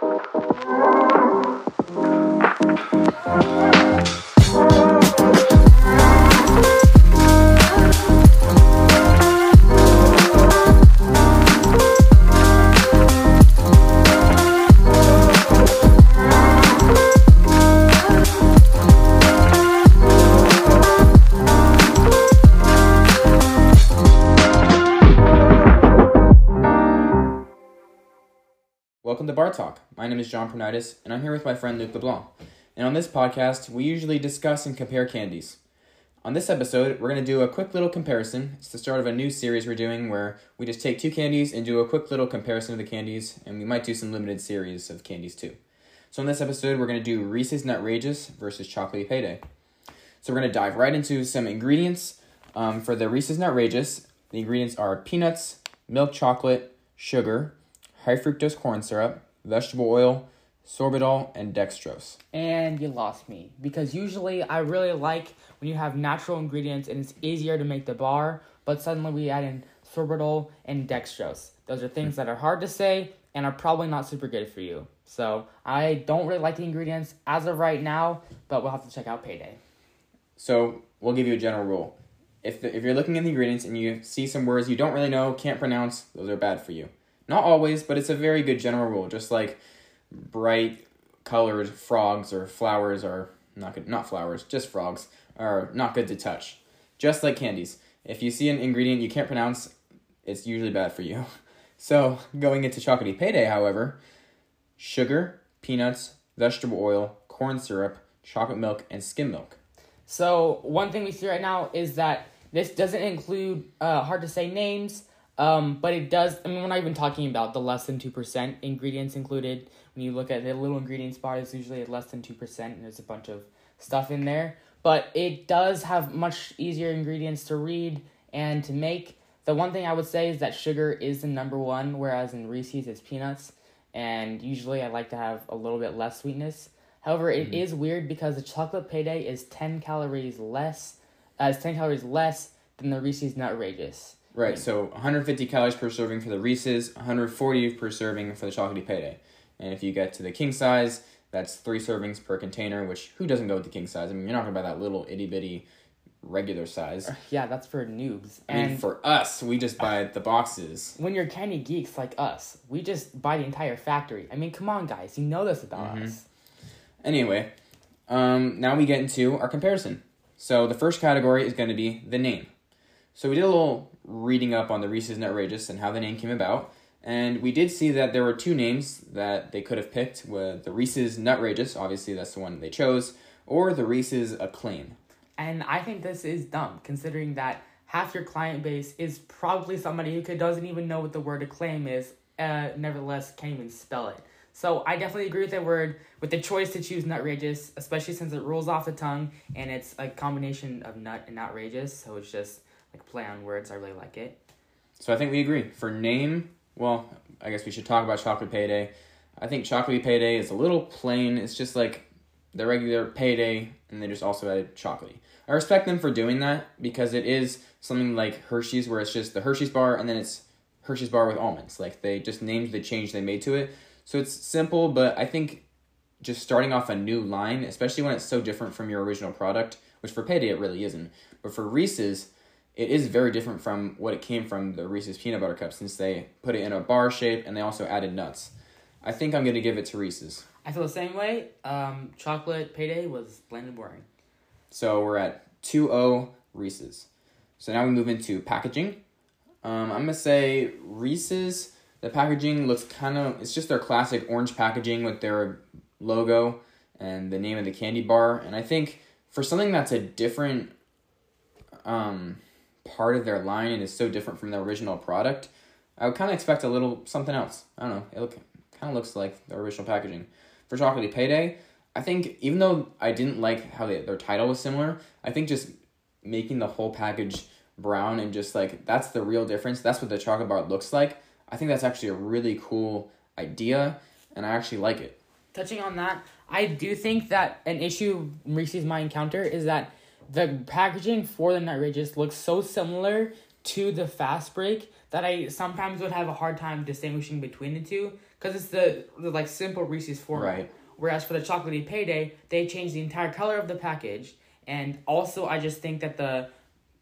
Welcome to Bar Talk. My name is John Pernitis, and I'm here with my friend Luc LeBlanc. And on this podcast, we usually discuss and compare candies. On this episode, we're going to do a quick little comparison. It's the start of a new series we're doing where we just take two candies and do a quick little comparison of the candies, and we might do some limited series of candies too. So, in this episode, we're going to do Reese's Nutrageous versus Chocolatey Payday. So, we're going to dive right into some ingredients. Um, for the Reese's Nutrageous, the ingredients are peanuts, milk chocolate, sugar, high fructose corn syrup, vegetable oil, sorbitol, and dextrose. And you lost me because usually I really like when you have natural ingredients and it's easier to make the bar, but suddenly we add in sorbitol and dextrose. Those are things that are hard to say and are probably not super good for you. So I don't really like the ingredients as of right now, but we'll have to check out payday. So we'll give you a general rule. If, the, if you're looking at the ingredients and you see some words you don't really know, can't pronounce, those are bad for you. Not always, but it's a very good general rule. Just like bright colored frogs or flowers are not good, not flowers, just frogs are not good to touch. Just like candies. If you see an ingredient you can't pronounce, it's usually bad for you. So, going into chocolatey payday, however, sugar, peanuts, vegetable oil, corn syrup, chocolate milk, and skim milk. So one thing we see right now is that this doesn't include uh, hard to say names, um, but it does. I mean, we're not even talking about the less than two percent ingredients included. When you look at the little ingredients bar, it's usually at less than two percent, and there's a bunch of stuff in there. But it does have much easier ingredients to read and to make. The one thing I would say is that sugar is the number one, whereas in Reese's it's peanuts, and usually I like to have a little bit less sweetness. However, it is weird because the chocolate payday is ten calories less, uh, ten calories less than the Reese's Nutrageous. Right, so 150 calories per serving for the Reese's, 140 per serving for the chocolatey payday. And if you get to the king size, that's three servings per container, which who doesn't go with the king size? I mean, you're not gonna buy that little itty bitty regular size. Yeah, that's for noobs. I And mean, for us, we just buy the boxes. when you're candy geeks like us, we just buy the entire factory. I mean, come on, guys, you know this about Mm-hmm. us. Anyway, um, now we get into our comparison. So the first category is going to be the name. So we did a little reading up on the Reese's Nutrageous and how the name came about, and we did see that there were two names that they could have picked: with the Reese's Nutrageous, obviously that's the one they chose, or the Reese's Acclaim. And I think this is dumb, considering that half your client base is probably somebody who doesn't even know what the word acclaim is, uh, nevertheless can't even spell it. So I definitely agree with the word, with the choice to choose nutrageous, especially since it rolls off the tongue and it's a combination of nut and outrageous. So it's just play on words. I really like it. So I think we agree. For name, well, I guess we should talk about Chocolate Payday. I think Chocolate Payday is a little plain. It's just like the regular payday, and they just also added chocolatey. I respect them for doing that because it is something like Hershey's, where it's just the Hershey's bar and then it's Hershey's bar with almonds. Like they just named the change they made to it. So it's simple, but I think just starting off a new line, especially when it's so different from your original product, which for payday it really isn't. But for Reese's, it is very different from what it came from the Reese's peanut butter cup since they put it in a bar shape and they also added nuts. I think I'm gonna give it to Reese's. I feel the same way. Um, chocolate payday was bland and boring. So we're at 2-0 Reese's. So now we move into packaging. Um, I'm gonna say Reese's. The packaging looks kind of. It's just their classic orange packaging with their logo and the name of the candy bar. And I think for something that's a different um, part of their line and is so different from the original product, I would kind of expect a little something else. I don't know. It look kind of looks like the original packaging. For Chocolatey Payday, I think even though I didn't like how they, their title was similar, I think just making the whole package brown and just like that's the real difference. That's what the chocolate bar looks like. I think that's actually a really cool idea, and I actually like it. touching on that, I do think that an issue Reese's might encounter is that the packaging for the Nutrageous looks so similar to the fast break that I sometimes would have a hard time distinguishing between the two because it's the, the like simple Reese's format. Right. Whereas for the chocolatey payday, they changed the entire color of the package, and also I just think that the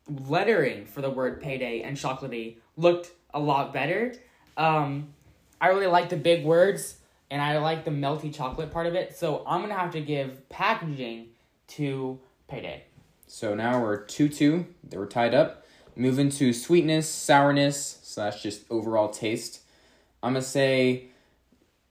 lettering for the word payday and chocolatey looked a lot better. Um, I really like the big words, and I like the melty chocolate part of it. So I'm gonna have to give packaging to payday. So now we're 2 2. They were tied up. Move into sweetness, sourness, slash just overall taste. I'm going to say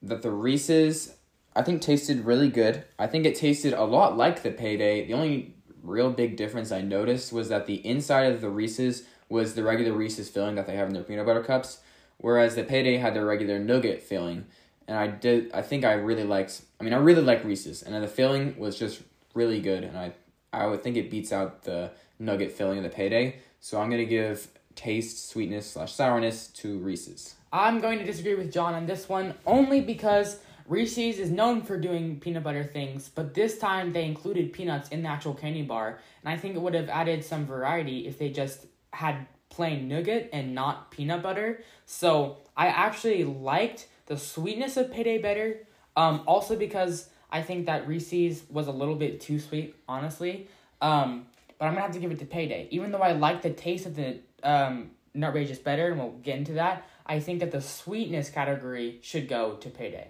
that the Reese's, I think, tasted really good. I think it tasted a lot like the Payday. The only real big difference I noticed was that the inside of the Reese's was the regular Reese's filling that they have in their peanut butter cups, whereas the Payday had their regular nougat filling. And I did, I think I really liked, I mean, I really like Reese's, and the filling was just really good, and I I would think it beats out the nougat filling of the payday. So I'm gonna give taste, sweetness slash sourness to Reese's. I'm going to disagree with John on this one only because Reese's is known for doing peanut butter things, but this time they included peanuts in the actual candy bar, and I think it would have added some variety if they just had plain nougat and not peanut butter. So I actually liked the sweetness of payday better. Um, also because I think that Reese's was a little bit too sweet, honestly. Um, but I'm gonna have to give it to Payday. Even though I like the taste of the um, Nutrageous better, and we'll get into that, I think that the sweetness category should go to Payday.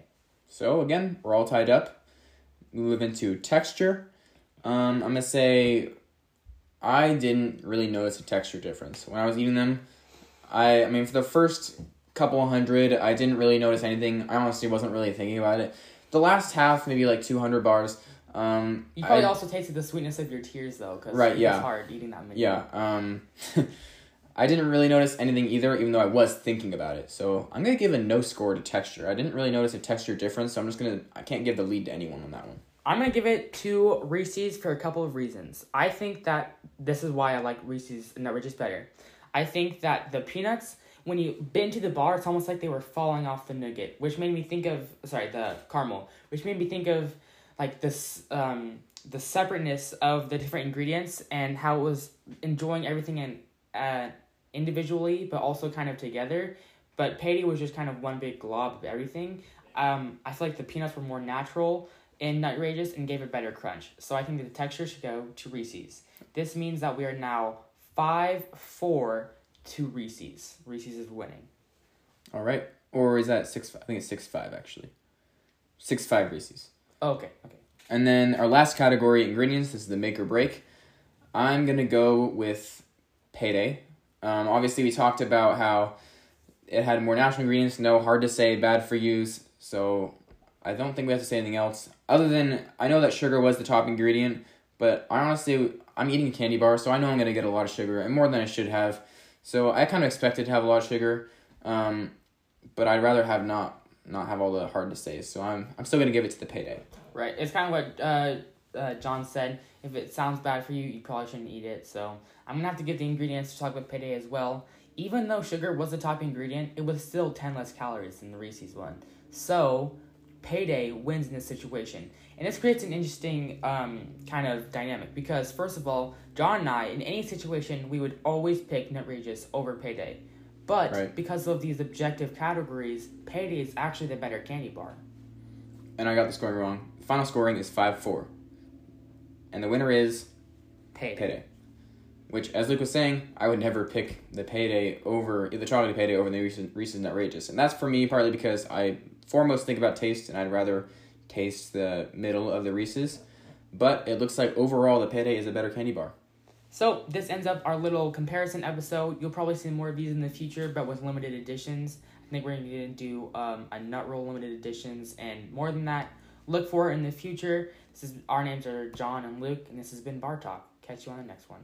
So again, we're all tied up. We move into texture. Um, I'm gonna say I didn't really notice a texture difference when I was eating them. I I mean for the first couple hundred, I didn't really notice anything. I honestly wasn't really thinking about it the last half, maybe like 200 bars. Um, you probably I, also tasted the sweetness of your tears though, because right, yeah, it's hard eating that many. Yeah. Um, I didn't really notice anything either, even though I was thinking about it. So I'm gonna give a no score to texture. I didn't really notice a texture difference, so I'm just gonna I can't give the lead to anyone on that one. I'm gonna give it to Reese's for a couple of reasons. I think that this is why I like Reese's Nutrageous better. I think that the peanuts when you bit to the bar, it's almost like they were falling off the nougat, which made me think of sorry the caramel, which made me think of like this um the separateness of the different ingredients and how it was enjoying everything in uh individually but also kind of together. But payday was just kind of one big glob of everything. Um, I feel like the peanuts were more natural and nutrageous and gave it better crunch. So I think the texture should go to Reese's. This means that we are now five four to Reese's. Reese's is winning. All right. Or is that six? Five? I think it's six five actually. Six five Reese's. Oh, okay. Okay. And then our last category, ingredients. This is the make or break. I'm gonna go with payday. Um, obviously, we talked about how it had more natural ingredients, no hard to say, bad for use. So I don't think we have to say anything else other than I know that sugar was the top ingredient, but I honestly I'm eating a candy bar, so I know I'm gonna get a lot of sugar and more than I should have. So I kind of expected to have a lot of sugar, um, but I'd rather have not not have all the hard to say. So I'm I'm still gonna give it to the payday. Right. It's kind of what uh, uh, John said. If it sounds bad for you, you probably shouldn't eat it. So I'm gonna have to give the ingredients to talk about payday as well. Even though sugar was the top ingredient, it was still ten less calories than the Reese's one. So payday wins in this situation. And this creates an interesting um, kind of dynamic because, first of all, John and I, in any situation, we would always pick Nutrageous over Payday. But right. because of these objective categories, Payday is actually the better candy bar. And I got the scoring wrong. Final scoring is 5 4. And the winner is Payday. Payday. Which, as Luc was saying, I would never pick the Payday over, the chocolate Payday over the recent, Reese's Nutrageous. And that's for me partly because I foremost think about taste and I'd rather taste the middle of the Reese's. But it looks like overall the Payday is a better candy bar. So this ends up our little comparison episode. You'll probably see more of these in the future, but with limited editions. I think we're going to do um, a nut roll limited editions and more than that. Look for it in the future. This is our names are John and Luc, and this has been Bar Talk. Catch you on the next one.